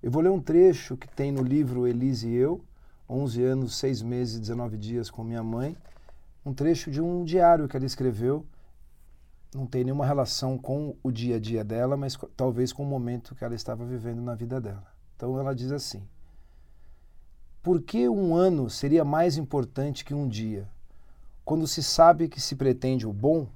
Eu vou ler um trecho que tem no livro Elise e Eu, 11 anos, 6 meses e 19 dias com minha mãe, um trecho de um diário que ela escreveu. Não tem nenhuma relação com o dia a dia dela, mas talvez com o momento que ela estava vivendo na vida dela. Então ela diz assim: Por que um ano seria mais importante que um dia? Quando se sabe que se pretende o bom,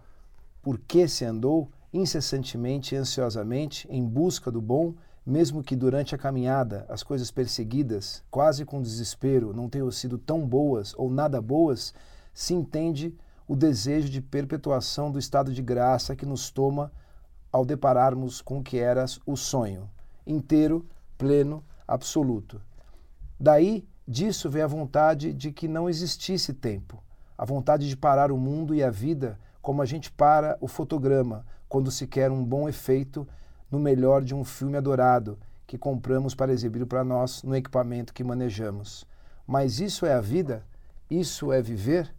por que se andou incessantemente e ansiosamente em busca do bom mesmo que durante a caminhada as coisas perseguidas, quase com desespero, não tenham sido tão boas ou nada boas, se entende o desejo de perpetuação do estado de graça que nos toma ao depararmos com o que era o sonho, inteiro, pleno, absoluto. Daí, disso vem a vontade de que não existisse tempo, a vontade de parar o mundo e a vida como a gente para o fotograma quando se quer um bom efeito no melhor de um filme adorado que compramos para exibir para nós no equipamento que manejamos. Mas isso é a vida? Isso é viver?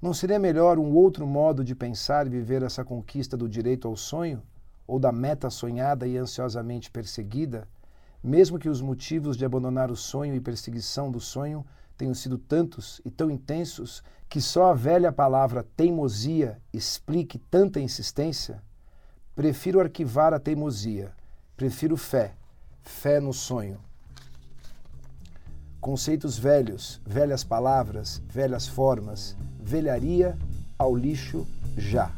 Não seria melhor um outro modo de pensar e viver essa conquista do direito ao sonho? Ou da meta sonhada e ansiosamente perseguida? Mesmo que os motivos de abandonar o sonho e perseguição do sonho tenham sido tantos e tão intensos que só a velha palavra teimosia explique tanta insistência? Prefiro arquivar a teimosia. Prefiro fé. Fé no sonho. Conceitos velhos, velhas palavras, velhas formas, velharia ao lixo já.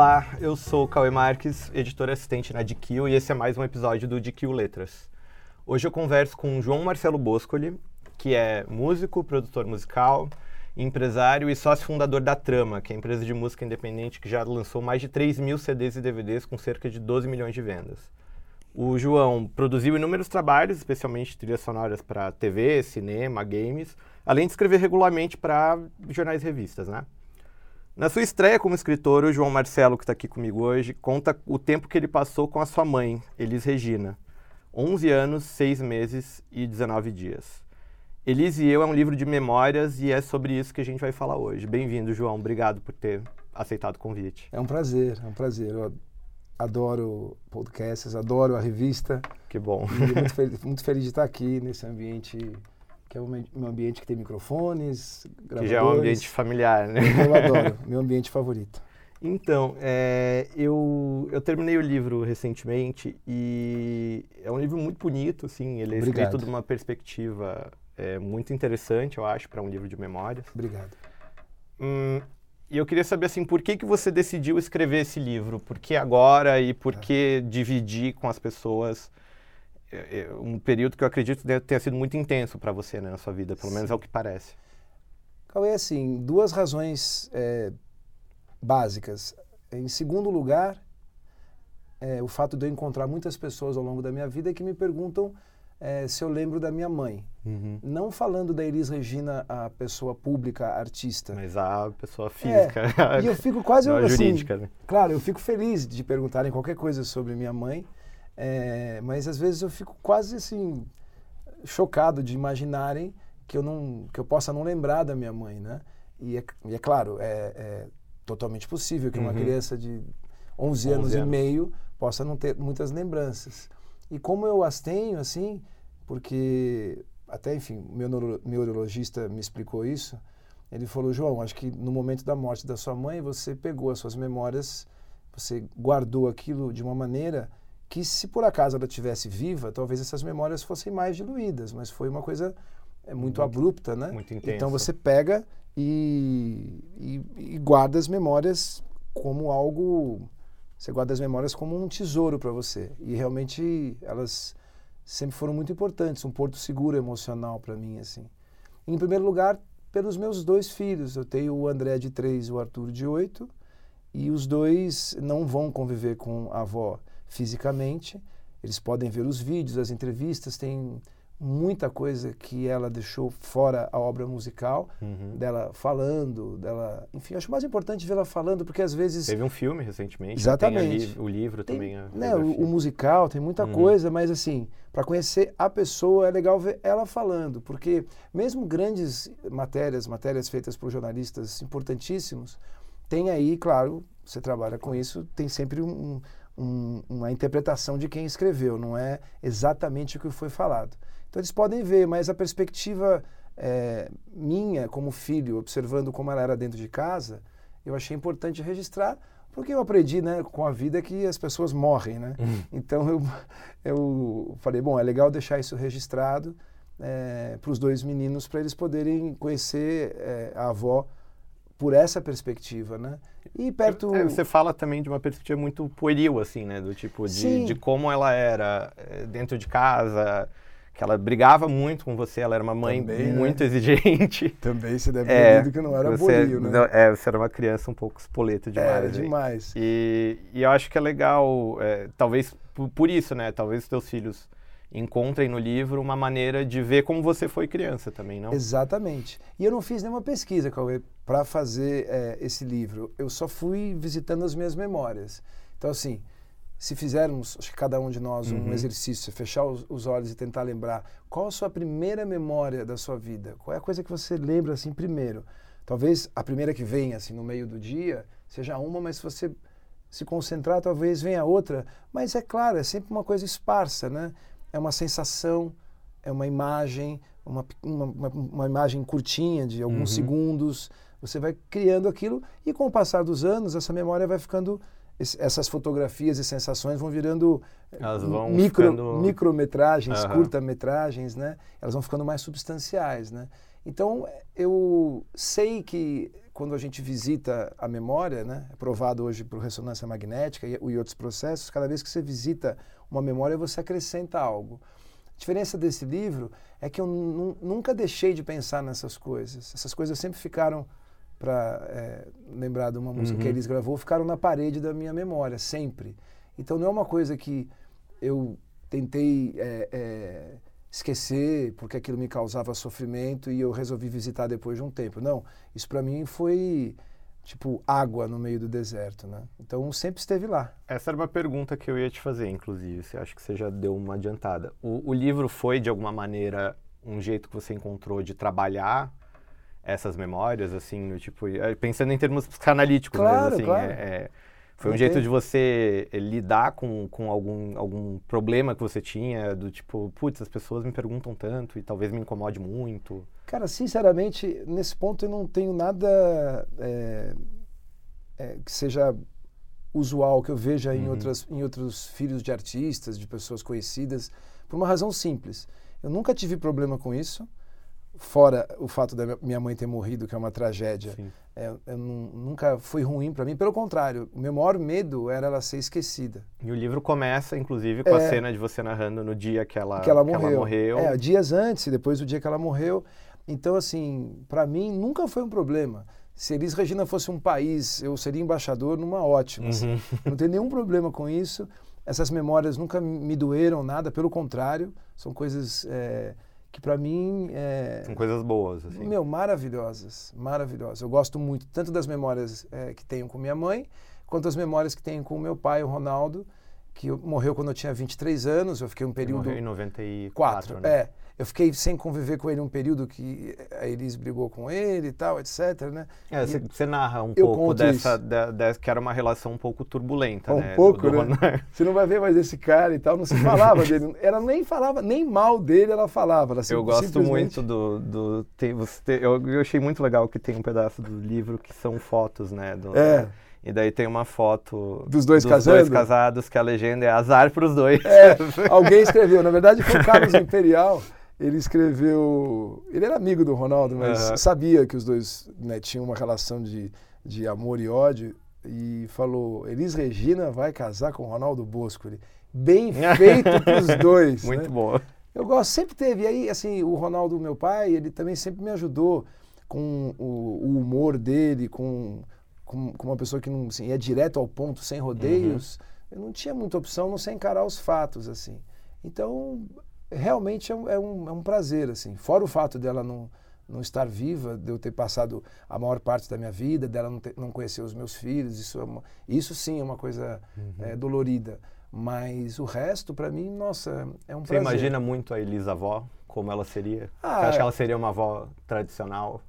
Olá, eu sou Cauê Marques, editor assistente na DQ e esse é mais um episódio do DQ Letras. Hoje eu converso com João Marcelo Boscoli, que é músico, produtor musical, empresário e sócio fundador da Trama, que é a empresa de música independente que já lançou mais de 3 mil CDs e DVDs com cerca de 12 milhões de vendas. O João produziu inúmeros trabalhos, especialmente trilhas sonoras para TV, cinema, games, além de escrever regularmente para jornais e revistas, né? Na sua estreia como escritor, o João Marcelo, que está aqui comigo hoje, conta o tempo que ele passou com a sua mãe, Elis Regina. 11 anos, 6 meses e 19 dias. Elis e Eu é um livro de memórias e é sobre isso que a gente vai falar hoje. Bem-vindo, João. Obrigado por ter aceitado o convite. É um prazer, é um prazer. Eu adoro podcasts, adoro a revista. Que bom. muito, feliz, muito feliz de estar aqui nesse ambiente que é um ambiente que tem microfones, gravadores. Que já é um ambiente familiar, né? Eu adoro, meu ambiente favorito. Então, é, eu, eu terminei o livro recentemente e é um livro muito bonito, assim, ele é Obrigado. escrito de uma perspectiva é, muito interessante, eu acho, para um livro de memórias. Obrigado. Hum, e eu queria saber, assim, por que, que você decidiu escrever esse livro? Por que agora e por é. que dividir com as pessoas um período que eu acredito deve ter sido muito intenso para você né, na sua vida, pelo Sim. menos é o que parece. Cauê, assim, duas razões é, básicas. Em segundo lugar, é, o fato de eu encontrar muitas pessoas ao longo da minha vida que me perguntam é, se eu lembro da minha mãe. Uhum. Não falando da Elis Regina, a pessoa pública, a artista. Mas a pessoa física. É, e eu fico quase... Não, assim, jurídica, né? Claro, eu fico feliz de perguntarem qualquer coisa sobre minha mãe, é, mas às vezes eu fico quase assim chocado de imaginarem que eu não que eu possa não lembrar da minha mãe, né? E é, e é claro, é, é, totalmente possível que uhum. uma criança de 11, 11 anos, anos, e meio possa não ter muitas lembranças. E como eu as tenho, assim, porque até, enfim, meu neurologista me explicou isso, ele falou, João, acho que no momento da morte da sua mãe, você pegou as suas memórias, você guardou aquilo de uma maneira que se por acaso ela tivesse viva, talvez essas memórias fossem mais diluídas, mas foi uma coisa é, muito, muito abrupta, né? Muito intensa. Então você pega e, e, e, guarda as memórias como algo, você guarda as memórias como um tesouro para você. E realmente elas sempre foram muito importantes, um porto seguro emocional para mim, assim. Em primeiro lugar, pelos meus dois filhos. Eu tenho o André de 3 e o Arthur de 8, e os dois não vão conviver com a avó fisicamente. Eles podem ver os vídeos, as entrevistas, tem muita coisa que ela deixou fora a obra musical, Uhum. dela falando, dela. Enfim, acho mais importante vê-la falando, porque às vezes. Teve um filme recentemente. Exatamente. Tem a li- o livro tem, também. A né, o, o musical tem muita Uhum. coisa, mas assim, para conhecer a pessoa é legal ver ela falando, porque mesmo grandes matérias, matérias feitas por jornalistas importantíssimos, tem aí, claro, você trabalha com isso, tem sempre um- um- uma interpretação de quem escreveu, não é exatamente o que foi falado. Então eles podem ver, mas a perspectiva eh, minha como filho, observando como ela era dentro de casa, eu achei importante registrar, porque eu aprendi né, com a vida que as pessoas morrem, né? Então eu, eu falei, bom, é legal deixar isso registrado para os dois meninos, para eles poderem conhecer eh, a avó por essa perspectiva, né? E perto... É, você fala também de uma perspectiva muito pueril, assim, né? Do tipo, de, de como ela era eh, dentro de casa, que ela brigava muito com você, ela era uma mãe Também, né? muito exigente. Também você deve ter É, que não era você, borio, né? não, é, você era uma criança um pouco espoleta demais. Era demais. E, e eu acho que é legal, é, talvez por, por isso, né? Talvez os teus filhos encontrem no livro uma maneira de ver como você foi criança também, não? Exatamente. E eu não fiz nenhuma pesquisa, Cauê, para fazer eh, esse livro. Eu só fui visitando as minhas memórias. Então, assim, se fizermos, acho que cada um de nós, um Uhum. exercício, fechar os, os olhos e tentar lembrar qual a sua primeira memória da sua vida, qual é a coisa que você lembra assim primeiro. Talvez a primeira que vem assim no meio do dia seja uma, mas se você se concentrar, talvez venha outra. Mas é claro, é sempre uma coisa esparsa, né? É uma sensação, é uma imagem, uma, uma, uma- imagem curtinha de alguns Uhum. segundos. Você vai criando aquilo e com o passar dos anos, essa memória vai ficando. Essas fotografias e sensações vão virando eh, Elas vão micro, ficando- micrometragens, Aham. curta-metragens, né? Elas vão ficando mais substanciais, né? Então, eu sei que quando a gente visita a memória, né? É provado hoje por ressonância magnética e, e outros processos, cada vez que você visita uma memória, você acrescenta algo. A diferença desse livro é que eu nu- nunca deixei de pensar nessas coisas. Essas coisas sempre ficaram, para lembrar de uma música que Uhum. a Elis gravou, ficaram na parede da minha memória, sempre. Então não é uma coisa que eu tentei é, é, esquecer porque aquilo me causava sofrimento e eu resolvi visitar depois de um tempo. Não, isso para mim foi tipo água no meio do deserto, né? Então sempre esteve lá. Essa era uma pergunta que eu ia te fazer, inclusive. Você acha que você já deu uma adiantada? O, o livro foi, de alguma maneira, um jeito que você encontrou de trabalhar essas memórias, assim, no tipo, eh, pensando em termos psicanalíticos Claro, mesmo, assim, claro. é- é, foi um jeito de você eh, lidar com, com algum, algum problema que você tinha, do tipo, putz, as pessoas me perguntam tanto e talvez me incomode muito. Cara, sinceramente, nesse ponto eu não tenho nada é, é, que seja usual que eu veja em, Uhum. outras, em outros filhos de artistas, de pessoas conhecidas, por uma razão simples. Eu nunca tive problema com isso, fora o fato da minha mãe ter morrido, que é uma tragédia. Assim. É, eu nu- nunca foi ruim para mim, pelo contrário, o meu maior medo era ela ser esquecida. E o livro começa, inclusive, com a É. cena de você narrando no dia que ela, que ela morreu. morreu. É, dias antes e depois do dia que ela morreu. Então, assim, para mim nunca foi um problema. Se Elis Regina fosse um país, eu seria embaixador numa ótima. assim. Uhum. Não tem nenhum problema com isso. Essas memórias nunca me doeram nada, pelo contrário, são coisas é, que para mim é, São coisas boas, assim. meu, maravilhosas, maravilhosas. Eu gosto muito tanto das memórias eh, que tenho com minha mãe, quanto as memórias que tenho com meu pai, o Ronaldo, que eu- morreu quando eu tinha 23 anos. Eu fiquei um Ele período morreu em 94, quatro, né? é. Eu fiquei sem conviver com ele um período que a Elis brigou com ele e tal, etc, né? É, você, você narra um Eu pouco dessa, da- dessa- que era uma relação um pouco turbulenta, Um né? do- pouco, do né? Ronaldo. Você não vai ver mais esse cara e tal, não se falava dele. Ela nem falava, nem mal dele ela falava. Ela Eu sim- gosto simplesmente- muito do. do tem, tem- eu, eu achei muito legal que tem um pedaço do livro que são fotos, né? do- É. E daí tem uma foto Dos dois dois casando? casados que a legenda é azar pros dois. É, alguém escreveu. Na verdade, foi o Carlos Imperial. Ele escreveu. Ele era amigo do Ronaldo, mas Aham. sabia que os dois né, tinham uma relação de, de amor e ódio. E falou: Elis Regina vai casar com o Ronaldo Boscoli. Bem feito pros dois. Muito né? boa. Eu gosto, sempre teve. E aí, assim, o Ronaldo, meu pai, ele também sempre me ajudou com o, o humor dele, com, com, com uma pessoa que não assim, ia direto ao ponto, sem rodeios. Eu não tinha muita opção, não sei encarar os fatos, assim. Então, realmente é um, é um, é um prazer, assim. Fora o fato dela não, não estar viva, de eu ter passado a maior parte da minha vida, dela não, ter, não conhecer os meus filhos, isso, é uma, isso sim é uma coisa uhum. é, dolorida. Mas o resto, para mim, nossa, é um Você prazer. Você imagina muito a Elisa avó, como ela seria? Ah, Você acha que ela seria uma avó tradicional?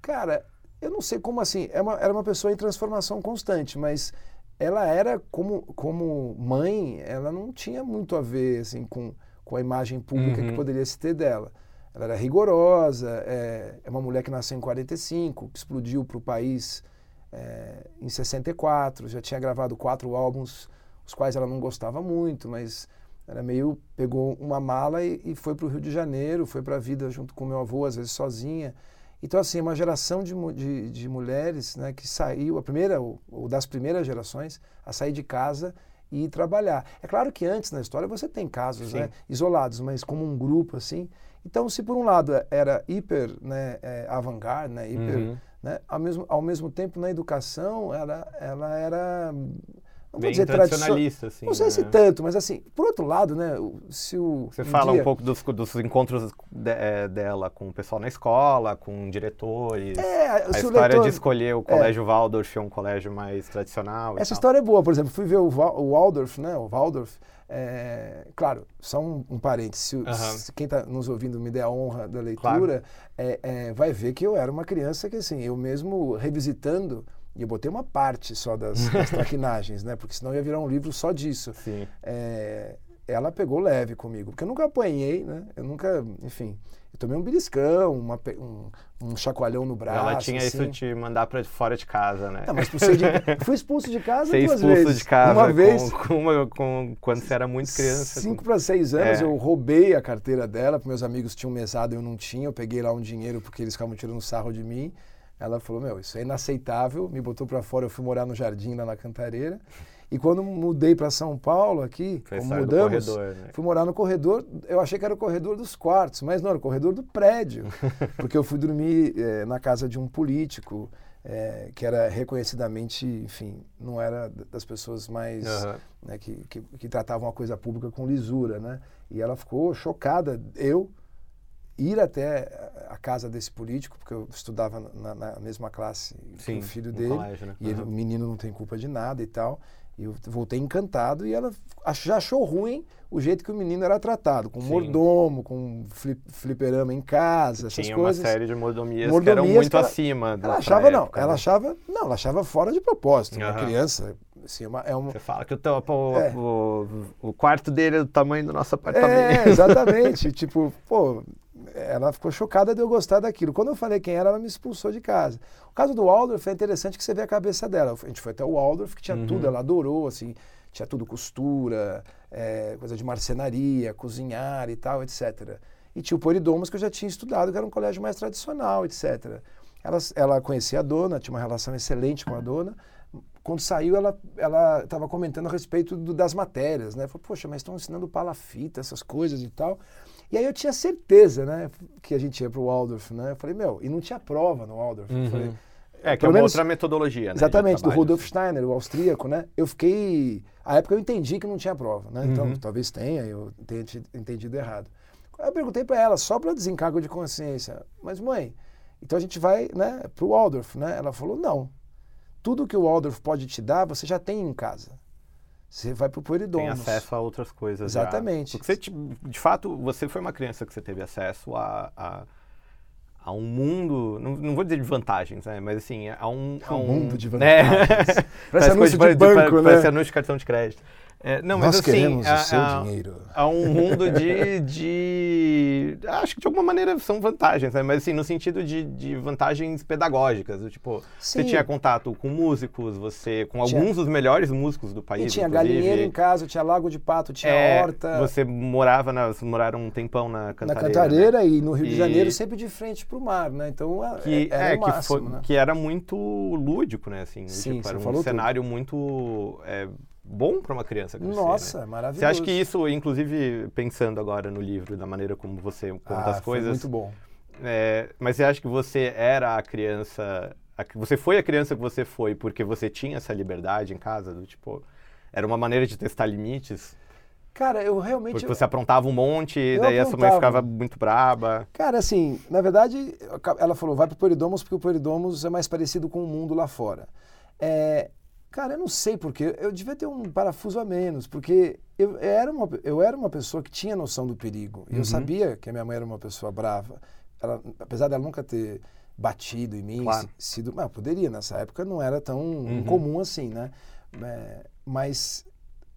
Cara, eu não sei como assim, é uma, era uma pessoa em transformação constante, mas ela era como, como mãe, ela não tinha muito a ver assim com, com a imagem pública uhum. que poderia se ter dela. Ela era rigorosa, é, é uma mulher que nasceu em 45, que explodiu para o país é, em 64, já tinha gravado quatro álbuns, os quais ela não gostava muito, mas ela meio pegou uma mala e, e foi para o Rio de Janeiro, foi para a vida junto com meu avô, às vezes sozinha. Então, assim, uma geração de, de, de mulheres né, que saiu, a primeira, ou, ou, das primeiras gerações, a sair de casa e trabalhar. É claro que antes na história você tem casos né, isolados, mas como um grupo, assim. Então, se por um lado era hiper né, é, avant-garde, né, hiper, uhum. né, ao, mesmo, ao mesmo tempo na educação, ela, ela era não Bem dizer tradicionalista, assim. Não sei né? se tanto, mas assim, por outro lado, né, se o... Você um fala dia... um pouco dos, dos encontros de, é, dela com o pessoal na escola, com diretores, é, a história leitor... de escolher o é. colégio é. Waldorf um colégio mais tradicional Essa história é boa, por exemplo, fui ver o, o Waldorf, né, o Waldorf, é, claro, só um, um parênteses, se, uhum. se quem está nos ouvindo me der a honra da leitura, claro. é, é, vai ver que eu era uma criança que, assim, eu mesmo revisitando e eu botei uma parte só das, das traquinagens, né? Porque senão ia virar um livro só disso. Sim. É, ela pegou leve comigo, porque eu nunca apanhei, né? Eu nunca, enfim, eu tomei um beliscão, uma, um, um chacoalhão no braço. Ela tinha assim. isso de mandar para fora de casa, né? Não, mas você de, fui expulso de casa Ser duas expulso vezes. de casa uma vez, com, uma, com, quando você era muito criança. Cinco para seis anos, é. eu roubei a carteira dela, porque meus amigos tinham mesado, eu não tinha, eu peguei lá um dinheiro porque eles ficavam tirando sarro de mim. Ela falou: Meu, isso é inaceitável. Me botou para fora. Eu fui morar no jardim, lá na Cantareira. E quando mudei para São Paulo, aqui, mudamos, corredor, né? fui morar no corredor. Eu achei que era o corredor dos quartos, mas não, era o corredor do prédio. porque eu fui dormir é, na casa de um político. É, que era reconhecidamente, enfim, não era das pessoas mais uhum. né, que, que, que, tratavam a coisa pública com lisura, né? E ela ficou chocada. Eu, ir até a casa desse político, porque eu estudava na, na mesma classe Sim, que o filho dele, colégio, né? e ele, o menino não tem culpa de nada e tal. E eu voltei encantado e ela já achou ruim o jeito que o menino era tratado, com Sim. mordomo, com flip, fliperama em casa, essas Tinha coisas. uma série de mordomias, mordomias que eram muito ela, acima. Ela achava não, época, ela né? achava não, ela achava fora de propósito. Uhum. Uma criança Assim, é uma, é uma... Você fala que o, é. o, o, quarto dele é do tamanho do nosso apartamento. É, exatamente. tipo, pô, ela ficou chocada de eu gostar daquilo. Quando eu falei quem era, ela me expulsou de casa. O caso do Waldorf é interessante que você vê a cabeça dela. A gente foi até o Waldorf, que tinha uhum. tudo, ela adorou, assim, tinha tudo costura, é, coisa de marcenaria, cozinhar e tal, etc. E tinha o Poridomos, que eu já tinha estudado, que era um colégio mais tradicional, etc. Ela, ela conhecia a dona, tinha uma relação excelente com a dona. Quando saiu, ela estava comentando a respeito do, das matérias, né? Falou, poxa, mas estão ensinando palafita, essas coisas e tal. E aí eu tinha certeza, né, que a gente ia para o Waldorf, né? Eu falei, meu, e não tinha prova no Waldorf. Uhum. Falei, é, que é uma menos, outra metodologia, né? Exatamente, do Rudolf Steiner, o austríaco, né? Eu fiquei... A época eu entendi que não tinha prova, né? Então, uhum. talvez tenha, eu tenha entendido errado. Eu perguntei para ela, só para desencargo de consciência, mas mãe, então a gente vai né, para o Waldorf, né? Ela falou, não. Tudo que o Waldorf pode te dar, você já tem em casa. Você vai para o Pueridomus. Tem acesso a outras coisas. Exatamente. Já. Porque você, de fato, você foi uma criança que você teve acesso a, a, a um mundo, não, não, vou dizer de vantagens, né? Mas assim, a um... A um, um mundo de né? vantagens. Né? parece anúncio de, de banco, parece, né? Parece anúncio de cartão de crédito. É, não, Nós mas, assim, queremos a, o seu a, dinheiro. Há um mundo de, de, Acho que de alguma maneira são vantagens, né? mas assim, no sentido de, de vantagens pedagógicas. Tipo, Sim. você tinha contato com músicos, você. com tinha. alguns dos melhores músicos do país. E tinha inclusive. galinheiro em casa, tinha lago de pato, tinha é, horta. Você morava na. Vocês moraram um tempão na Cantareira. Na Cantareira né? e no Rio de Janeiro, sempre de frente para o mar, né? Então que, era é, o máximo, que, foi, né? que era muito lúdico, né? Assim, Sim, tipo, era um falou cenário tudo. muito. Bom para uma criança crescer. Nossa, né? maravilhoso. Você acha que isso, inclusive pensando agora no livro, da maneira como você conta ah, as coisas, muito bom. É, mas você acha que você era a criança, a, você foi a criança que você foi porque você tinha essa liberdade em casa, do tipo, era uma maneira de testar limites? Cara, eu realmente. Porque você aprontava um monte, e daí a sua mãe aprontava. ficava muito braba. Cara, assim, na verdade, ela falou, vai pro Polidomos porque o Polidomos é mais parecido com o mundo lá fora. É, cara, eu não sei porque, eu devia ter um parafuso a menos, porque eu era uma, eu era uma pessoa que tinha noção do perigo. E Uhum. eu sabia que a minha mãe era uma pessoa brava. Ela, apesar dela nunca ter batido em mim, Claro. sido, mas poderia, nessa época não era tão incomum assim, né? É, mas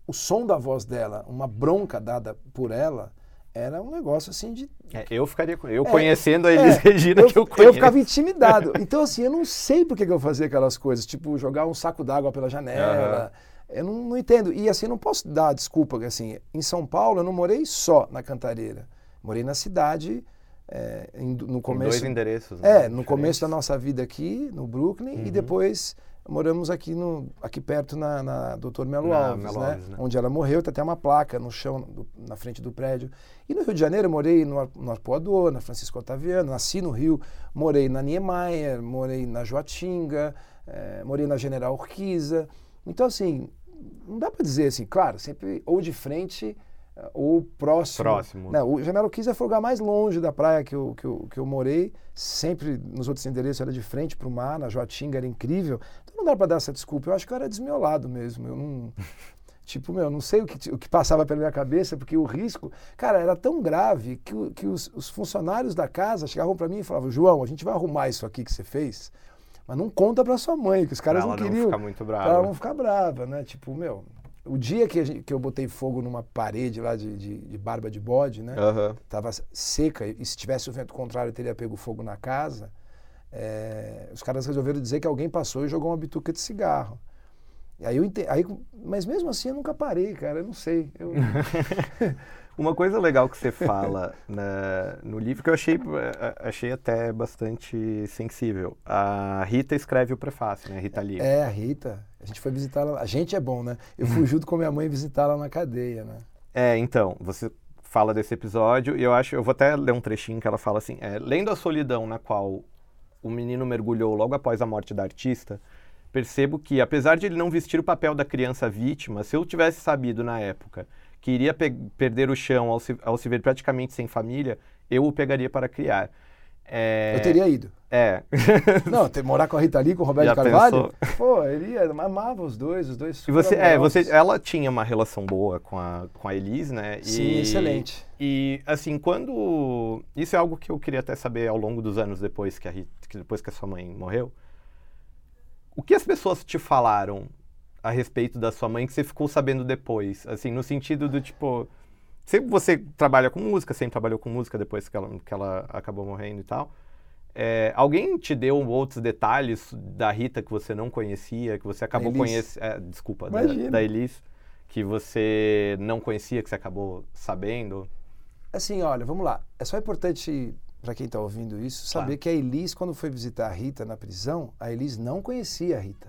o som da voz dela, uma bronca dada por ela, era um negócio assim de É, eu ficaria com. Eu É, conhecendo a é, Elis Regina, eu, que eu conheço. ficava intimidado. Então, assim, eu não sei por que que eu fazia aquelas coisas, tipo jogar um saco d'água pela janela. Eu não, não entendo. E assim, não posso dar desculpa, assim, em São Paulo eu não morei só na Cantareira. Morei na cidade, é, em- no começo. dois endereços. né, É, no diferentes. começo da nossa vida aqui, no Brooklyn, Uhum. e depois moramos aqui, no, aqui perto na, na Dr. Melo Na Alves, Melo né? Alves, né? Onde ela morreu, tem até uma placa no chão, do- na frente do prédio. E no Rio de Janeiro morei no, no Arpoador, na Francisco Otaviano, nasci no Rio, morei na Niemeyer, morei na Joatinga, eh, morei na General Urquiza. Então, assim, não dá para dizer assim, claro, sempre ou de frente ou próximo. Próximo. Não, o General Urquiza foi o lugar mais longe da praia que eu, que eu, que eu morei. Sempre nos outros endereços era de frente para o mar, na Joatinga era incrível. Então não dá para dar essa desculpa. Eu acho que eu era desmiolado mesmo. Eu não. Tipo, meu, não sei o que, o que passava pela minha cabeça, porque o risco, cara, era tão grave que, que os, os funcionários da casa chegavam para mim e falavam: João, a gente vai arrumar isso aqui que você fez, mas não conta para sua mãe, que os caras Pra não ela não queriam. ficar muito pra brava. ela não ficar brava, né? Tipo, meu, o dia que, gente- que eu botei fogo numa parede lá de, de, de barba de bode, né? Aham. Estava seca e se tivesse o vento contrário teria pego fogo na casa. é, os caras resolveram dizer que alguém passou e jogou uma bituca de cigarro. Aí eu ente- aí, mas mesmo assim eu nunca parei, cara. Eu não sei. Eu, Uma coisa legal que você fala na- no livro que eu achei, eh, achei até bastante sensível. A Rita escreve o prefácio, né? Rita Lee. é a Rita. A gente foi visitá-la. A gente é bom, né? Eu fui junto com minha mãe visitá-la na cadeia, né? É, então, você fala desse episódio e eu acho, eu vou até ler um trechinho que ela fala assim, é, lendo a solidão na qual o menino mergulhou logo após a morte da artista, percebo que, apesar de ele não vestir o papel da criança vítima, se eu tivesse sabido na época que iria pe- perder o chão ao se, ao se ver praticamente sem família, eu o pegaria para criar. É, Eu teria ido. É. Não, ter, morar com a Rita Lee, com o Roberto Já Carvalho? pensou? Pô, ele ia, amava os dois, os dois E você, é, você, ela tinha uma relação boa com a, com a Elise, né? Sim, E- excelente. E assim, quando isso é algo que eu queria até saber ao longo dos anos depois que a Rita, depois que a sua mãe morreu, o que as pessoas te falaram a respeito da sua mãe que você ficou sabendo depois, assim, no sentido do tipo, sempre você trabalha com música, sempre trabalhou com música depois que ela, que ela acabou morrendo e tal. É, alguém te deu outros detalhes da Rita que você não conhecia, que você acabou conhecendo, desculpa, da, da Elis, que você não conhecia, que você acabou sabendo? Assim, olha, vamos lá. É só importante para quem está ouvindo isso saber Claro. que a Elis, quando foi visitar a Rita na prisão, a Elis não conhecia a Rita.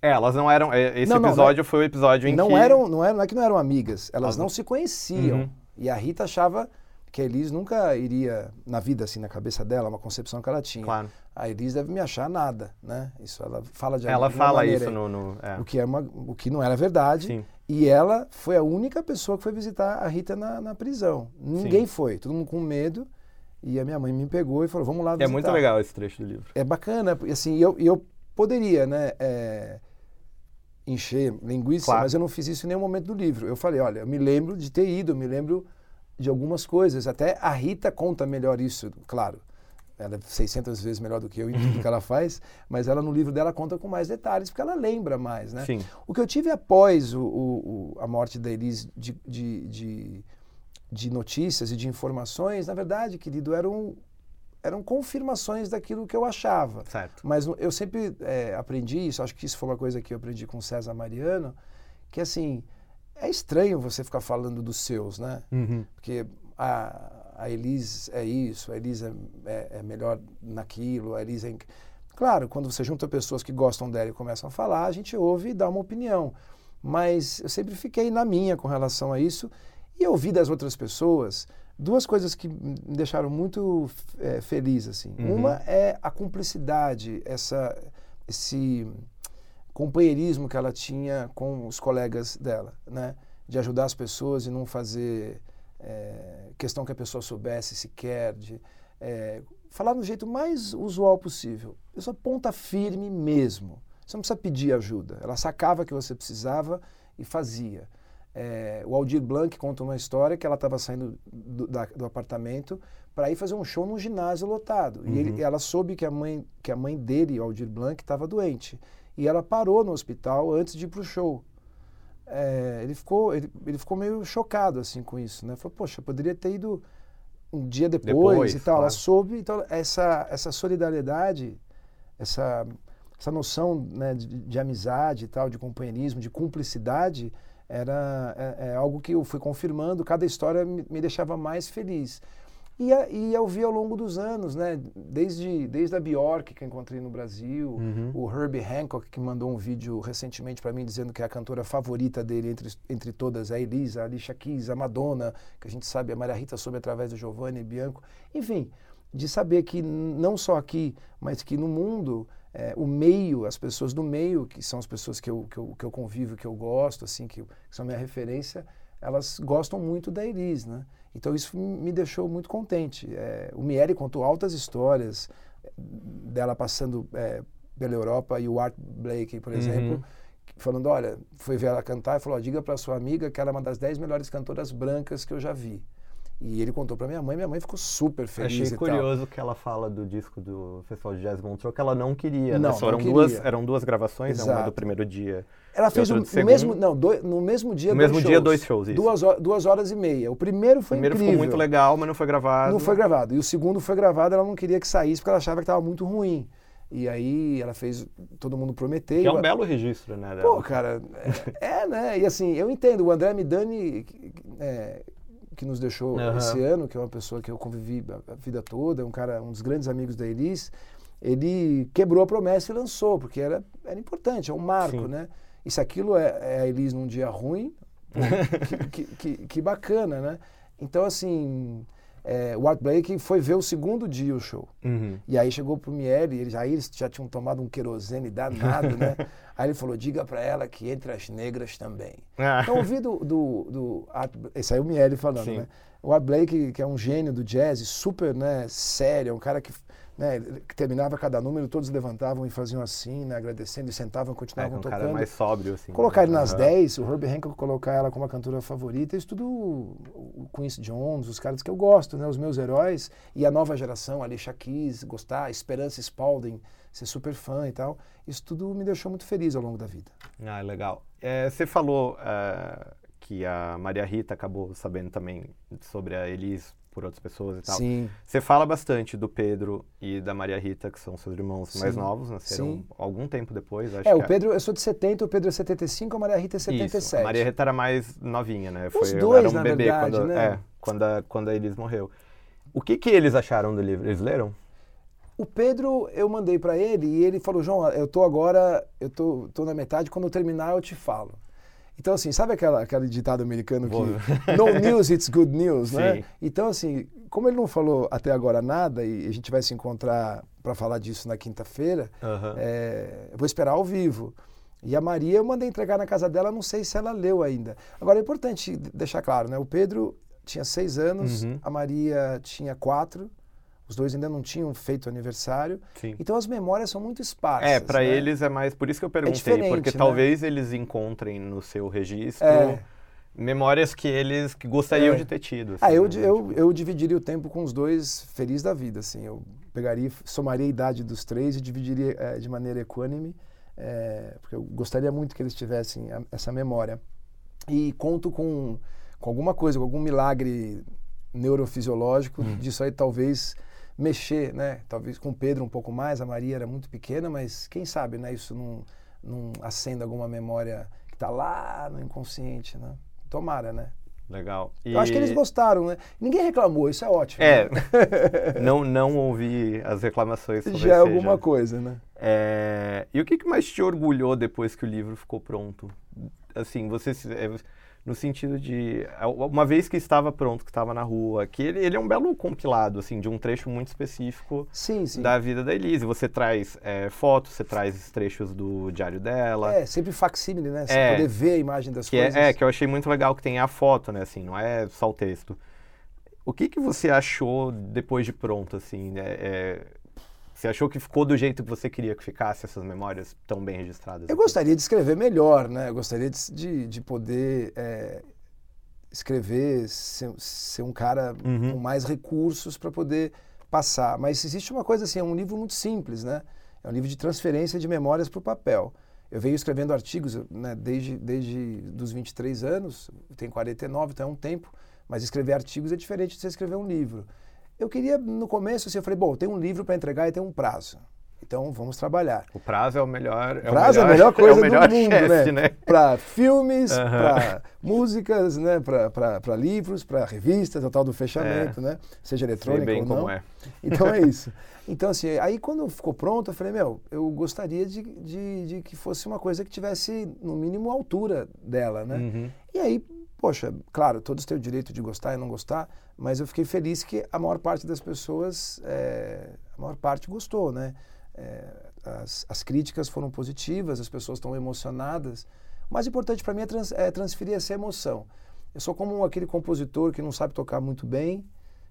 É, elas não eram. é, Esse Não, não, episódio foi o episódio em não que. eram, não eram, não é que não eram amigas, elas Elas não se conheciam. Uhum. E a Rita achava que a Elis nunca iria na vida assim na cabeça dela, uma concepção que ela tinha. Claro. A Elis deve me achar nada, né? Isso ela fala de Ela fala maneira isso no. no- é. o que é uma, o que não era verdade. Sim. E ela foi a única pessoa que foi visitar a Rita na, na prisão. Ninguém foi, todo mundo com medo. E a minha mãe me pegou e falou: "Vamos lá É visitar". muito legal esse trecho do livro. é bacana, assim, eu, eu poderia, né, é, encher linguiça, Claro. mas eu não fiz isso em nenhum momento do livro. Eu falei, olha, eu me lembro de ter ido, eu me lembro de algumas coisas. Até a Rita conta melhor isso, claro. Ela é 600 vezes melhor do que eu em tudo que ela faz, mas ela no livro dela conta com mais detalhes, porque ela lembra mais, né? Sim. O que eu tive após o, o- o- a morte da Elis de, de, de, de notícias e de informações, na verdade, querido, eram, eram confirmações daquilo que eu achava. Certo. Mas eu sempre é, aprendi isso, acho que isso foi uma coisa que eu aprendi com César Mariano, que assim, é estranho você ficar falando dos seus, né? Uhum. Porque a, a Elis é isso, a Elis é, é- é melhor naquilo, a Elis é... inc- Claro, quando você junta pessoas que gostam dela e começam a falar, a gente ouve e dá uma opinião. Mas eu sempre fiquei na minha com relação a isso e ouvi das outras pessoas duas coisas que me deixaram muito eh, feliz assim. Uhum. Uma é a cumplicidade, essa esse companheirismo que ela tinha com os colegas dela, né? de ajudar as pessoas e não fazer é, questão que a pessoa soubesse sequer, de é, falar do jeito mais usual possível. Eu sou ponta firme mesmo. Você não precisa pedir ajuda. Ela sacava que você precisava e fazia. É, o Aldir Blanc conta uma história que ela estava saindo do, da, do apartamento para ir fazer um show num ginásio lotado. Uhum. E ele, ela soube que a mãe, que a mãe dele, Aldir Blanc, estava doente. E ela parou no hospital antes de ir para o show. É, ele, ficou, ele, ele ficou meio chocado assim com isso. Né? Falou, poxa, poderia ter ido um dia depois, depois e tal. Claro. Ela soube, então, essa, essa solidariedade, essa, essa noção né, de, de amizade e tal, de companheirismo, de cumplicidade, era é, é, algo que eu fui confirmando. Cada história me, me deixava mais feliz. E, a, e eu vi ao longo dos anos, né? Desde, desde a Bjork, que eu encontrei no Brasil, uhum. o Herbie Hancock, que mandou um vídeo recentemente para mim dizendo que é a cantora favorita dele entre, entre todas, a Elisa, a Alicia Keys, a Madonna, que a gente sabe, a Maria Rita soube através do Giovanni e Bianco. Enfim, de saber que não só aqui, mas que no mundo, é, o meio, as pessoas do meio, que são as pessoas que eu, que eu, que eu convivo, que eu gosto, assim, que, que são minha referência, elas gostam muito da Elis, né? Então isso me deixou muito contente. É, o Miele contou altas histórias dela passando é, pela Europa e o Art Blakey, por uhum. exemplo, falando, olha, foi ver ela cantar e falou, diga para sua amiga que ela é uma das dez melhores cantoras brancas que eu já vi. E ele contou para minha mãe, minha mãe ficou super feliz. Achei curioso que ela fala do disco do Festival de Jazz Montreux que ela não queria, né? não, né? Só eram queria. duas, eram duas gravações, né? uma do primeiro dia. Ela fez o, no mesmo, não, no mesmo dia no dois mesmo shows, dia dois shows, isso. Duas, duas horas e meia. O primeiro foi o primeiro incrível. ficou muito legal, mas não foi gravado. Não foi gravado. E o segundo foi gravado, ela não queria que saísse porque ela achava que estava muito ruim. E aí ela fez todo mundo prometer. Que é um belo registro, né? Dela. Pô, cara, é, é, né? E assim, eu entendo, o André Midani, é, que nos deixou uhum. esse ano, que é uma pessoa que eu convivi a vida toda, um cara, um dos grandes amigos da Elis, ele quebrou a promessa e lançou, porque era, era importante, é um marco, Sim. né? E se aquilo é, é a Elis num dia ruim, que, que, que, que, bacana, né? Então, assim, é, o Art Blake foi ver o segundo dia o show. Uhum. E aí chegou pro Miele, eles, aí eles já tinham tomado um querosene danado, né? Aí ele falou, diga para ela que entre as negras também. Ah. Então ouvi do, do, do Art, esse aí é o Miele falando, Sim. né? O Art Blake, que é um gênio do jazz, super né, sério, é um cara que né, que terminava cada número, todos levantavam e faziam assim, né, agradecendo e sentavam e continuavam é, um tocando. cara mais sóbrio, assim. Colocar ele nas 10, o Herbie Hancock colocar ela como a cantora favorita, isso tudo o Quincy Jones, os caras que eu gosto, né, os meus heróis, e a nova geração, Alicia Keys, gostar, Esperança Spalding, ser super fã e tal, isso tudo me deixou muito feliz ao longo da vida. Ah, legal. É, você falou uh, que a Maria Rita acabou sabendo também sobre a Elis por outras pessoas e tal. Sim. Você fala bastante do Pedro e da Maria Rita, que são seus irmãos Sim. mais novos, nasceram Sim. algum tempo depois, acho É, o Pedro, eu sou de 70, o Pedro é 75, a Maria Rita é 77. Isso, a Maria Rita era mais novinha, né? Foi, Os dois, era um bebê verdade, quando, né? é, quando, a, quando a Elis morreu. O que que eles acharam do livro? Eles leram? O Pedro, eu mandei para ele e ele falou, João, eu tô agora, eu tô, tô na metade, quando eu terminar eu te falo. Então, assim, sabe aquela, aquele ditado americano que no news, it's good news, né? Então, assim, como ele não falou até agora nada e a gente vai se encontrar para falar disso na quinta-feira, uhum. é, eu vou esperar ao vivo. E a Maria, eu mandei entregar na casa dela, não sei se ela leu ainda. Agora, é importante deixar claro, né? O Pedro tinha seis anos, uhum. a Maria tinha quatro. Os dois ainda não tinham feito aniversário. Sim. Então as memórias são muito esparsas. É, para né? eles é mais. Por isso que eu perguntei, é porque né? talvez eles encontrem no seu registro é. memórias que eles que gostariam é. de ter tido. Assim, ah, eu, né? eu, eu dividiria o tempo com os dois feliz da vida. Assim, eu pegaria, somaria a idade dos três e dividiria é, de maneira equânime, é, porque eu gostaria muito que eles tivessem a, essa memória. E conto com, com alguma coisa, com algum milagre neurofisiológico hum. disso aí talvez mexer, né? Talvez com Pedro um pouco mais, a Maria era muito pequena, mas quem sabe, né? Isso não, não acenda alguma memória que está lá no inconsciente, né? Tomara, né? Legal. E... Eu acho que eles gostaram, né? Ninguém reclamou, isso é ótimo. É, né? não, não ouvi as reclamações sobre Já é alguma coisa, né? É... E o que mais te orgulhou depois que o livro ficou pronto? Assim, você... no sentido de uma vez que estava pronto, que estava na rua, que ele, ele, é um belo compilado assim de um trecho muito específico sim, sim. da vida da Elise. Você traz é, fotos, você traz trechos do diário dela. É sempre facsímile, né? Você é, poder ver a imagem das que coisas. É, é, que eu achei muito legal que tem a foto, né? Assim, não é só o texto. O que que você achou depois de pronto, assim? Né? É, você achou que ficou do jeito que você queria que ficasse essas memórias tão bem registradas? Eu aqui? gostaria de escrever melhor, né? Eu gostaria de, de, de poder é, escrever, ser, ser, um cara uhum. com mais recursos para poder passar. Mas existe uma coisa assim, é um livro muito simples, né? É um livro de transferência de memórias para o papel. Eu venho escrevendo artigos né, desde, desde dos 23 anos, tenho 49, então é um tempo, mas escrever artigos é diferente de você escrever um livro. Eu queria, no começo, assim, eu falei, bom, tem um livro para entregar e tem um prazo. Então vamos trabalhar. O prazo é o melhor. É o prazo melhor, é a melhor coisa é o melhor do mundo, chefe, né? né? Para filmes, uhum. para músicas, né? Para livros, para revistas, o tal do fechamento, é. né? Seja eletrônico bem ou não. Como é. Então é isso. Então assim, aí quando ficou pronto, eu falei, meu, eu gostaria de, de, de que fosse uma coisa que tivesse no mínimo a altura dela, né? Uhum. E aí Poxa, claro, todos têm o direito de gostar e não gostar, mas eu fiquei feliz que a maior parte das pessoas, é, a maior parte gostou, né? É, as, as, críticas foram positivas, as pessoas estão emocionadas. O mais importante para mim é, trans, é transferir essa emoção. Eu sou como aquele compositor que não sabe tocar muito bem,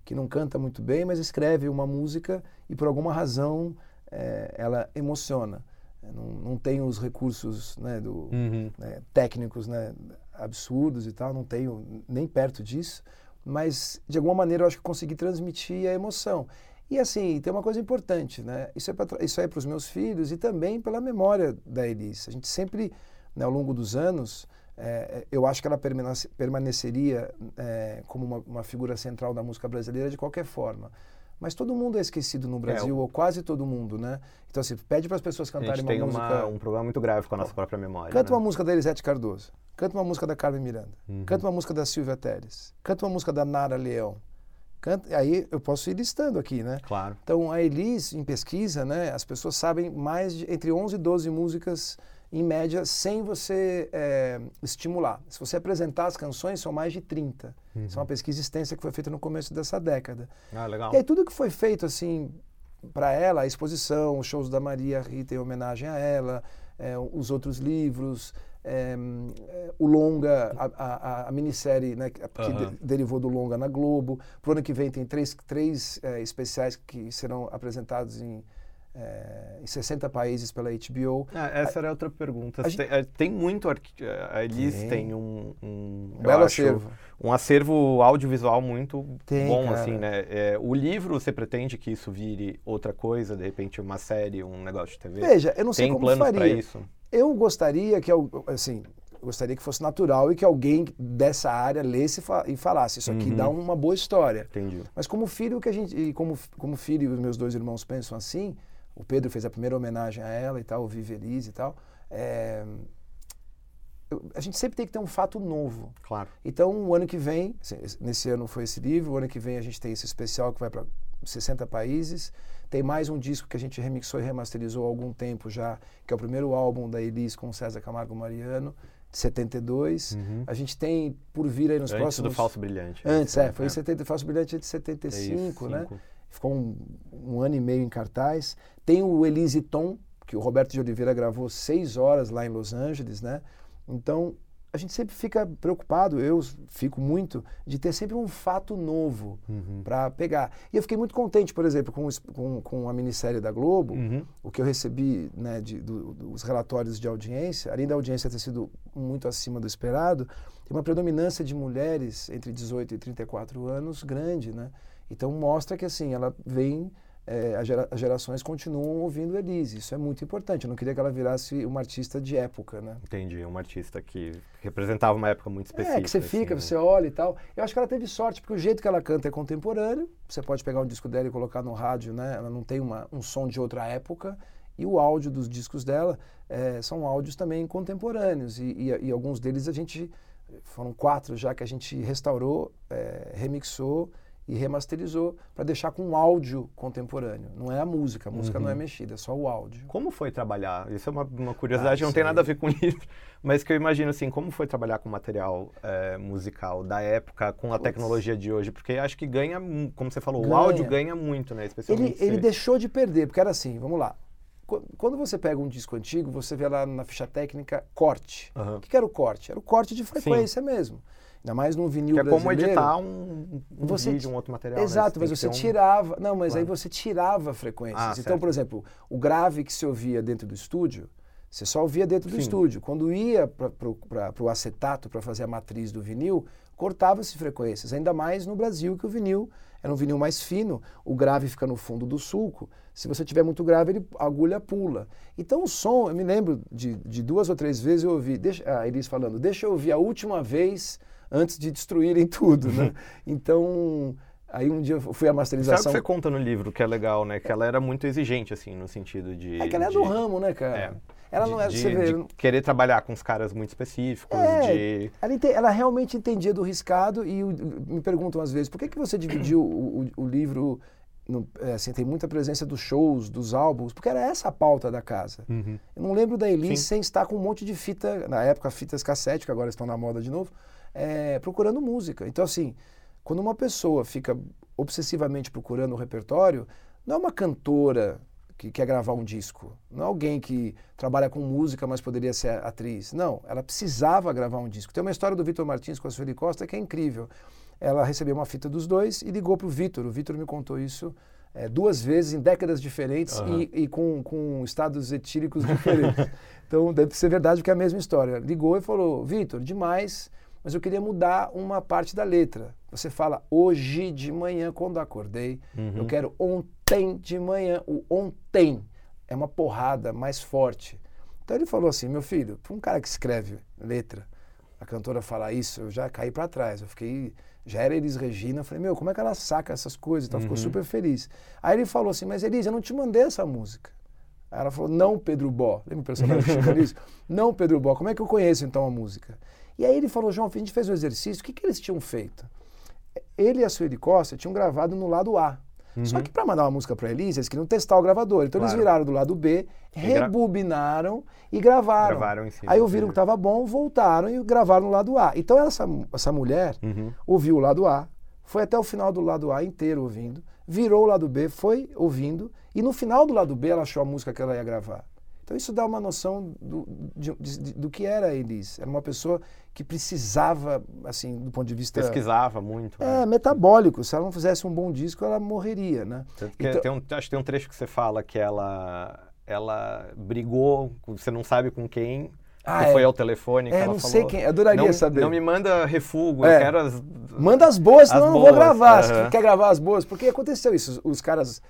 que não canta muito bem, mas escreve uma música e por alguma razão é, ela emociona. Não, não tem os recursos né, do, uhum. né, técnicos né, absurdos e tal, não tenho nem perto disso, mas de alguma maneira eu acho que consegui transmitir a emoção. E assim, tem uma coisa importante, né? Isso é, pra, isso é para os meus filhos e também pela memória da Elise. A gente sempre, né, ao longo dos anos, é, eu acho que ela permaneceria é, como uma, uma, figura central da música brasileira de qualquer forma. Mas todo mundo é esquecido no Brasil, é, ou quase todo mundo, né? Então, assim, pede para as pessoas cantarem uma música... A gente tem um problema muito grave com a nossa própria memória. Canta né? uma música da Elisete Cardoso. Canta uma música da Carmen Miranda. Uhum. Canta uma música da Silvia Teres. Canta uma música da Nara Leão. Canta, aí eu posso ir listando aqui, né? Claro. Então, a Elis, em pesquisa, né, as pessoas sabem mais de entre 11 e 12 músicas em média, sem você é, estimular. Se você apresentar as canções, são mais de 30. Uhum. Isso é uma pesquisa extensa que foi feita no começo dessa década. Ah, legal. E aí tudo que foi feito, assim, para ela, a exposição, os shows da Maria Rita em homenagem a ela, é, os outros livros, é, o longa, a, a, a minissérie né, que uhum. de, derivou do longa na Globo. Para o ano que vem tem três, três é, especiais que serão apresentados em é, em 60 países pela HBO. Ah, essa era outra pergunta. Tem, gente... tem, muito. A Elis tem, tem um, um, um belo acho, acervo. Um acervo audiovisual muito tem, bom, cara. assim, né? É, o livro, você pretende que isso vire outra coisa, de repente uma série, um negócio de TV? Veja, eu não sei tem como planos para isso? Eu gostaria que, assim, gostaria que fosse natural e que alguém dessa área lesse e falasse. Isso aqui uhum. dá uma boa história. Entendi. Mas como filho que a gente, e como, como filho e os meus dois irmãos pensam assim, o Pedro fez a primeira homenagem a ela e tal, o Vive Elise e tal. É, a gente sempre tem que ter um fato novo. Claro. Então, o ano que vem, nesse ano foi esse livro, o ano que vem a gente tem esse especial que vai para 60 países. Tem mais um disco que a gente remixou e remasterizou há algum tempo já, que é o primeiro álbum da Elis com César Camargo Mariano, de 72. Uhum. A gente tem por vir aí nos Antes próximos... Antes do Falso Brilhante. Antes, é. Foi é. 70, Falso Brilhante é de 75, é né? Ficou um, um, ano e meio em cartaz. Tem o Elise Tom, que o Roberto de Oliveira gravou seis horas lá em Los Angeles, né? Então, a gente sempre fica preocupado, eu fico muito, de ter sempre um fato novo uhum. para pegar. E eu fiquei muito contente, por exemplo, com, com, com a minissérie da Globo, uhum. o que eu recebi né, de, do, dos relatórios de audiência, além da audiência ter sido muito acima do esperado, tem uma predominância de mulheres entre 18 e 34 anos grande, né? Então mostra que assim, ela vem, é, as gerações continuam ouvindo Elise. Isso é muito importante. Eu não queria que ela virasse uma artista de época, né? Entendi, uma artista que representava uma época muito específica. É, que você fica, assim, você olha e tal. Eu acho que ela teve sorte, porque o jeito que ela canta é contemporâneo. Você pode pegar um disco dela e colocar no rádio, né? Ela não tem uma, um som de outra época. E o áudio dos discos dela é, são áudios também contemporâneos. E, e, e, alguns deles a gente. Foram quatro já que a gente restaurou, é, remixou e remasterizou para deixar com um áudio contemporâneo. Não é a música, a música uhum. não é uhum. mexida, é só o áudio. Como foi trabalhar? Isso é uma, uma curiosidade, ah, não tem nada a ver com o livro, mas que eu imagino assim, como foi trabalhar com material é, musical da época, com a Puts. tecnologia de hoje? Porque acho que ganha, como você falou, ganha. o áudio ganha muito, né? Especialmente ele, ele deixou de perder, porque era assim, vamos lá. Quando você pega um disco antigo, você vê lá na ficha técnica corte. Uhum. O que era o corte? Era o corte de frequência Sim. mesmo. Ainda mais num vinil que é brasileiro. É como editar um, um você, vídeo, um outro material. Né? Exato, né? mas você tirava. Um... Não, mas claro. aí você tirava frequências. Ah, então, certo. por exemplo, o grave que se ouvia dentro do estúdio, você só ouvia dentro do Sim. estúdio. Quando ia para o acetato para fazer a matriz do vinil, cortava-se frequências. Ainda mais no Brasil, que o vinil era um vinil mais fino, o grave fica no fundo do sulco. Se você tiver muito grave, ele, a agulha pula. Então o som, eu me lembro de, de duas ou três vezes eu ouvi, deixa, a Elis falando, deixa eu ouvir a última vez antes de destruírem tudo, né? Então, aí um dia eu fui a masterização... Sabe o que você conta no livro, que é legal, né? Que ela era muito exigente, assim, no sentido de... É que ela é de... do ramo, né, cara? É. Ela de, não é, de, de querer trabalhar com os caras muito específicos, é, de... Ela, ente, ela, realmente entendia do riscado e o, me perguntam às vezes, por que, que você dividiu o, o, o livro no, é, assim, tem muita presença dos shows, dos álbuns, porque era essa a pauta da casa. Uhum. Eu não lembro da Elise sem estar com um monte de fita, na época fitas cassete, que agora estão na moda de novo, é, procurando música. Então, assim, quando uma pessoa fica obsessivamente procurando o repertório, não é uma cantora que quer gravar um disco, não é alguém que trabalha com música, mas poderia ser atriz. Não, ela precisava gravar um disco. Tem uma história do Vitor Martins com a Sueli Costa que é incrível. Ela recebeu uma fita dos dois e ligou para o Vitor. O Vitor me contou isso é, duas vezes em décadas diferentes uhum. e, e, com, com estados etílicos diferentes. então deve ser verdade porque é a mesma história. Ligou e falou: Vitor, demais mas eu queria mudar uma parte da letra. Você fala hoje de manhã, quando acordei. Uhum. Eu quero ontem de manhã. O ontem é uma porrada mais forte. Então ele falou assim: meu filho, para um cara que escreve letra, a cantora falar isso, eu já caí para trás. Eu fiquei. Já era Elis Regina. Eu falei: meu, como é que ela saca essas coisas? Então uhum. ficou super feliz. Aí ele falou assim: mas Elis, eu não te mandei essa música. Aí ela falou: não, Pedro Bó. Lembra o personagem que chama isso? Não, Pedro Bó. Como é que eu conheço então a música? E aí ele falou, João, a gente fez o um exercício, o que, que eles tinham feito? Ele e a Sueli Costa tinham gravado no lado A. Uhum. Só que para mandar uma música para Elise, eles queriam testar o gravador. Então claro. eles viraram do lado B, e rebobinaram e gravaram. gravaram cima, aí ouviram que estava bom, voltaram e gravaram no lado A. Então essa, essa mulher uhum. ouviu o lado A, foi até o final do lado A inteiro ouvindo, virou o lado B, foi ouvindo, e no final do lado B ela achou a música que ela ia gravar. Então isso dá uma noção do, de, de, do que era Elis. Era uma pessoa que precisava, assim, do ponto de vista... Pesquisava muito. É, né? metabólico. Se ela não fizesse um bom disco, ela morreria, né? Então, tem um, acho que tem um trecho que você fala que ela, ela brigou, você não sabe com quem, ah, é. foi ao telefone. É, não falou, sei quem. Adoraria não, saber. Não me manda refugo, é. eu quero as. Manda as boas, senão eu não vou gravar. Uhum. Se quer gravar as boas. Porque aconteceu isso. Os caras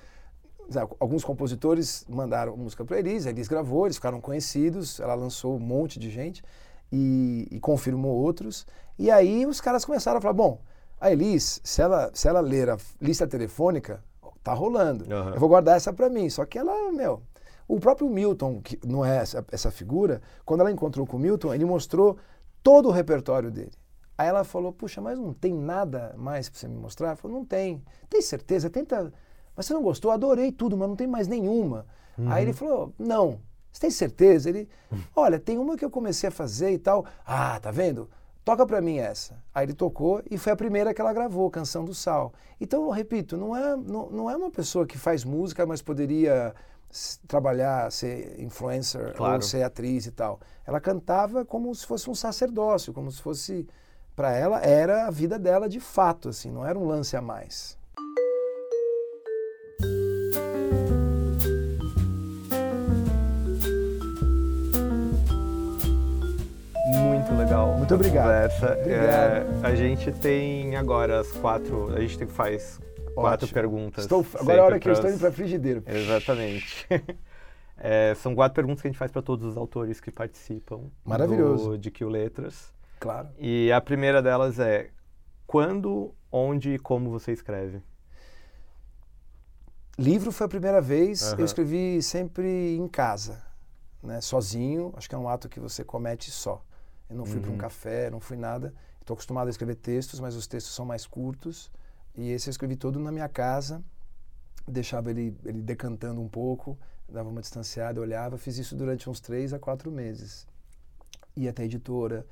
alguns compositores mandaram música para Elis, a Elis gravou, eles ficaram conhecidos, ela lançou um monte de gente e, e, confirmou outros. E aí os caras começaram a falar, bom, a Elis, se ela, se ela ler a lista telefônica, tá rolando. Uhum. Eu vou guardar essa para mim. Só que ela, meu, o próprio Milton, que não é essa, essa figura, quando ela encontrou com o Milton, ele mostrou todo o repertório dele. Aí ela falou, puxa, mas não tem nada mais para você me mostrar? Ela falou, não tem. Tem certeza? Tenta mas você não gostou? Adorei tudo, mas não tem mais nenhuma. Uhum. Aí ele falou: Não. Você tem certeza? Ele, olha, tem uma que eu comecei a fazer e tal. Ah, tá vendo? Toca pra mim essa. Aí ele tocou e foi a primeira que ela gravou, Canção do Sal. Então, eu repito, não é, não, não é uma pessoa que faz música, mas poderia trabalhar, ser influencer claro. ou ser atriz e tal. Ela cantava como se fosse um sacerdócio, como se fosse para ela era a vida dela de fato, assim, não era um lance a mais. Conversa. É, a gente tem agora as quatro. A gente tem, faz quatro Ótimo. perguntas. Estou, agora é a hora que eu estou indo para a frigideira. Exatamente. é, são quatro perguntas que a gente faz para todos os autores que participam. Maravilhoso. Do, de Kill Letras. Claro. E a primeira delas é quando, onde e como você escreve? Livro foi a primeira vez. Uhum. Eu escrevi sempre em casa, né, sozinho. Acho que é um ato que você comete só. Eu não fui uhum. para um café, não fui nada. Estou acostumado a escrever textos, mas os textos são mais curtos. E esse eu escrevi todo na minha casa, deixava ele, ele decantando um pouco, dava uma distanciada, olhava. Fiz isso durante uns três a quatro meses. Ia até a editora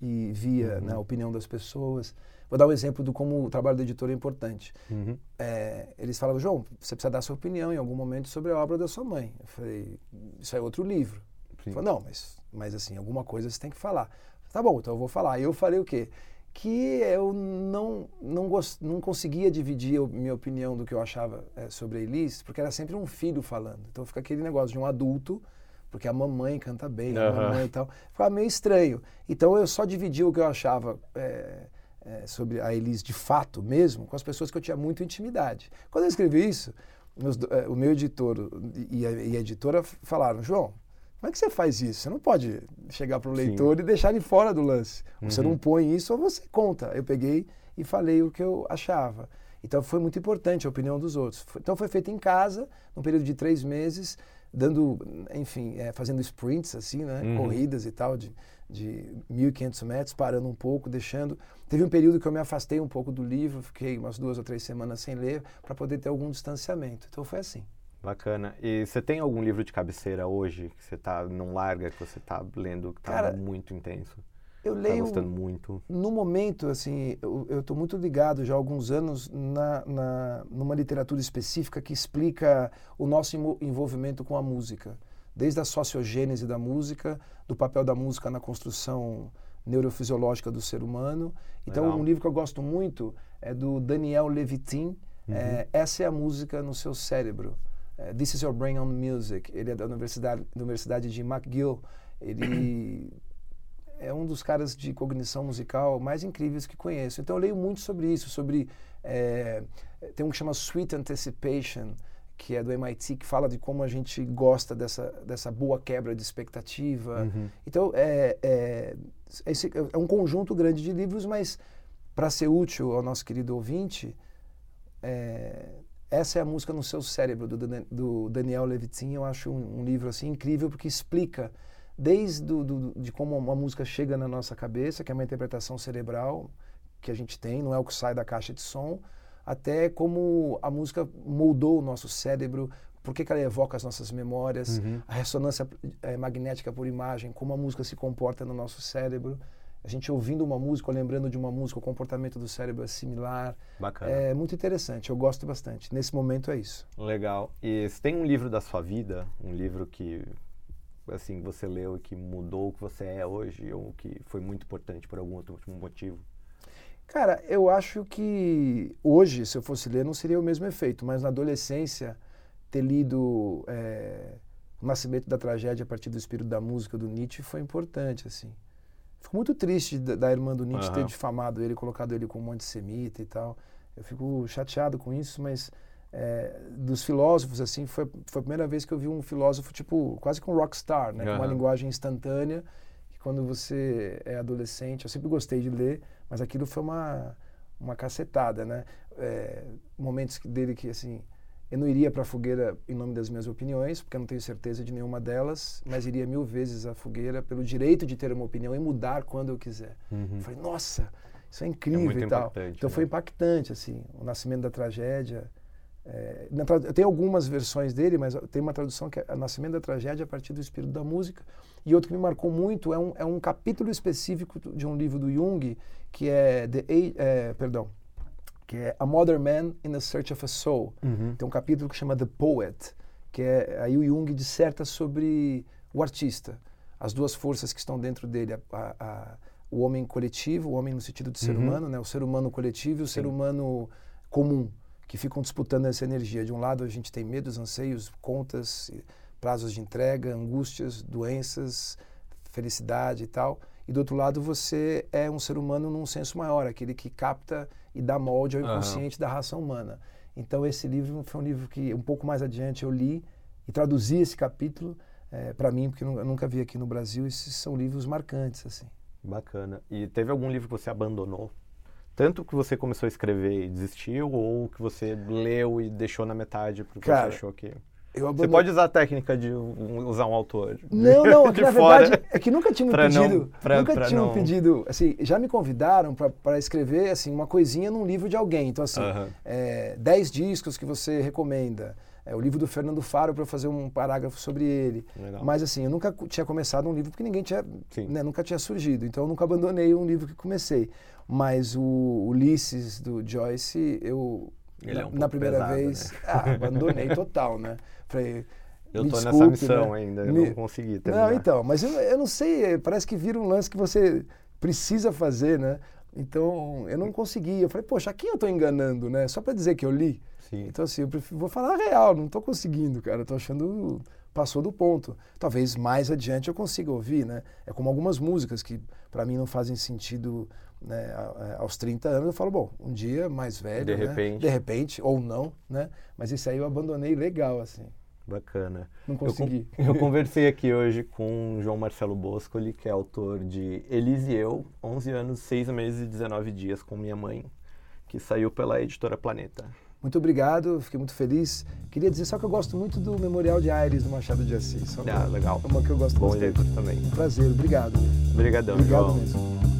e via uhum. né, a opinião das pessoas. Vou dar um exemplo do como o trabalho do editor é importante. Uhum. É, eles falavam, João, você precisa dar sua opinião em algum momento sobre a obra da sua mãe. Eu falei, isso é outro livro. Falou, não, mas, mas assim, alguma coisa você tem que falar. Tá bom, então eu vou falar. E eu falei o quê? Que eu não, não, gost, não conseguia dividir a minha opinião do que eu achava é, sobre a Elis, porque era sempre um filho falando. Então fica aquele negócio de um adulto porque a mamãe canta bem, uhum. a mamãe e tal. Ficava meio estranho. Então eu só dividi o que eu achava é, é, sobre a Elis de fato mesmo com as pessoas que eu tinha muita intimidade. Quando eu escrevi isso, meus, o meu editor e a, e a, editora falaram, João, como é que você faz isso? Você não pode chegar para o leitor Sim. e deixar ele fora do lance. Uhum. Você não põe isso ou você conta. Eu peguei e falei o que eu achava. Então foi muito importante a opinião dos outros. Então foi feito em casa, num período de três meses, dando, enfim, é, fazendo sprints assim, né? Uhum. Corridas e tal de, de 1.500 metros, parando um pouco, deixando. Teve um período que eu me afastei um pouco do livro, fiquei umas duas ou três semanas sem ler, para poder ter algum distanciamento. Então foi assim. Bacana. E você tem algum livro de cabeceira hoje que você tá, não larga, que você está lendo, que está muito intenso? Eu tá leio. Tá gostando muito. No momento, assim, eu estou muito ligado já há alguns anos na, na, numa literatura específica que explica o nosso envolvimento com a música. Desde a sociogênese da música, do papel da música na construção neurofisiológica do ser humano. Então, Legal. um livro que eu gosto muito é do Daniel Levitin, uhum. é, Essa é a Música no Seu Cérebro. É, This is Your Brain on Music. Ele é da Universidade, da Universidade de McGill. Ele é um dos caras de cognição musical mais incríveis que conheço. Então eu leio muito sobre isso, sobre é, tem um que chama Sweet Anticipation, que é do MIT, que fala de como a gente gosta dessa, dessa boa quebra de expectativa. Uhum. Então é, é, é, um conjunto grande de livros, mas para ser útil ao nosso querido ouvinte, é, essa é a música no seu cérebro do, do Daniel Levitin. Eu acho um, um livro assim incrível porque explica desde do, do, de como uma música chega na nossa cabeça, que é uma interpretação cerebral que a gente tem, não é o que sai da caixa de som, até como a música moldou o nosso cérebro, por que, ela evoca as nossas memórias, uhum. a ressonância é, magnética por imagem, como a música se comporta no nosso cérebro. A gente ouvindo uma música ou lembrando de uma música, o comportamento do cérebro é similar. Bacana. É muito interessante, eu gosto bastante. Nesse momento é isso. Legal. E você tem um livro da sua vida, um livro que assim você leu e que mudou o que você é hoje ou que foi muito importante por algum outro motivo? Cara, eu acho que hoje, se eu fosse ler, não seria o mesmo efeito, mas na adolescência, ter lido é, O Nascimento da Tragédia a partir do espírito da música do Nietzsche foi importante, assim. Fico muito triste da, da irmã do Nietzsche uhum. ter difamado ele, colocado ele como um antissemita e tal. Eu fico chateado com isso, mas é, dos filósofos, assim, foi, foi a primeira vez que eu vi um filósofo, tipo, quase com um rockstar, né? Uhum. Com uma linguagem instantânea, que quando você é adolescente, eu sempre gostei de ler, mas aquilo foi uma, uma cacetada, né? É, momentos dele que, assim, eu não iria para a fogueira em nome das minhas opiniões, porque eu não tenho certeza de nenhuma delas, mas iria mil vezes à fogueira pelo direito de ter uma opinião e mudar quando eu quiser. Uhum. Eu falei, nossa, isso é incrível é e tal. Então né? foi impactante, assim, o nascimento da tragédia é, eu tenho algumas versões dele, mas tem uma tradução que é o Nascimento da Tragédia a partir do espírito da música. E outro que me marcou muito é um, é um capítulo específico de um livro do Jung, que é, The, é, perdão, que é A Modern Man in the Search of a Soul. Uhum. Tem um capítulo que chama The Poet, que é aí o Jung disserta sobre o artista, as duas forças que estão dentro dele, a, a, a, o homem coletivo, o homem no sentido de ser uhum. humano, né, o ser humano coletivo e o Sim. ser humano comum que ficam disputando essa energia. De um lado, a gente tem medos, anseios, contas, prazos de entrega, angústias, doenças, felicidade e tal. E do outro lado, você é um ser humano num senso maior, aquele que capta e dá molde ao inconsciente uhum. da raça humana. Então, esse livro foi um livro que, um pouco mais adiante, eu li e traduzi esse capítulo é, eh, para mim, porque eu nunca vi aqui no Brasil. Esses são livros marcantes, assim. Bacana. E teve algum livro que você abandonou tanto que você começou a escrever e desistiu, ou que você leu e deixou na metade porque Cara, você achou que. Você pode usar a técnica de usar um autor. Não, não, é que na verdade é que nunca tinha me pedido, não, pra, nunca pra tinha não... pedido, assim, já me convidaram para escrever assim uma coisinha num livro de alguém. Então assim, uh -huh. é, dez discos que você recomenda. É, o livro do Fernando Faro para fazer um parágrafo sobre ele. Legal. Mas assim, eu nunca tinha começado um livro porque ninguém tinha, né, nunca tinha surgido. Então eu nunca abandonei um livro que comecei. Mas o Ulisses do Joyce, eu ele na, é um na primeira pesado, vez, né? ah, abandonei total, né? Falei, eu tô desculpe, nessa missão né? ainda, eu Me... não consegui terminar. Não, então, mas eu, eu não sei, parece que vira um lance que você precisa fazer, né? Então, eu não consegui. Eu falei, poxa, a quem eu estou enganando, né? Só para dizer que eu li. Sim. Então, assim, eu prefiro, vou falar a real, não estou conseguindo, cara. Estou achando passou do ponto. Talvez mais adiante eu consiga ouvir, né? É como algumas músicas que para mim não fazem sentido né, aos 30 anos. Eu falo, bom, um dia mais velho, de né? repente, de repente ou não, né? Mas isso aí eu abandonei legal, assim. Bacana. Não consegui. Eu, eu, conversei aqui hoje com João Marcelo Boscoli, que é autor de Elise e Eu, 11 anos, 6 meses e 19 dias com minha mãe, que saiu pela editora Planeta. Muito obrigado, fiquei muito feliz. Queria dizer só que eu gosto muito do Memorial de Aires do Machado de Assis. Ah, legal. É uma que eu gosto Bom bastante. livro também. Um prazer, obrigado. Obrigadão, Obrigado João. mesmo.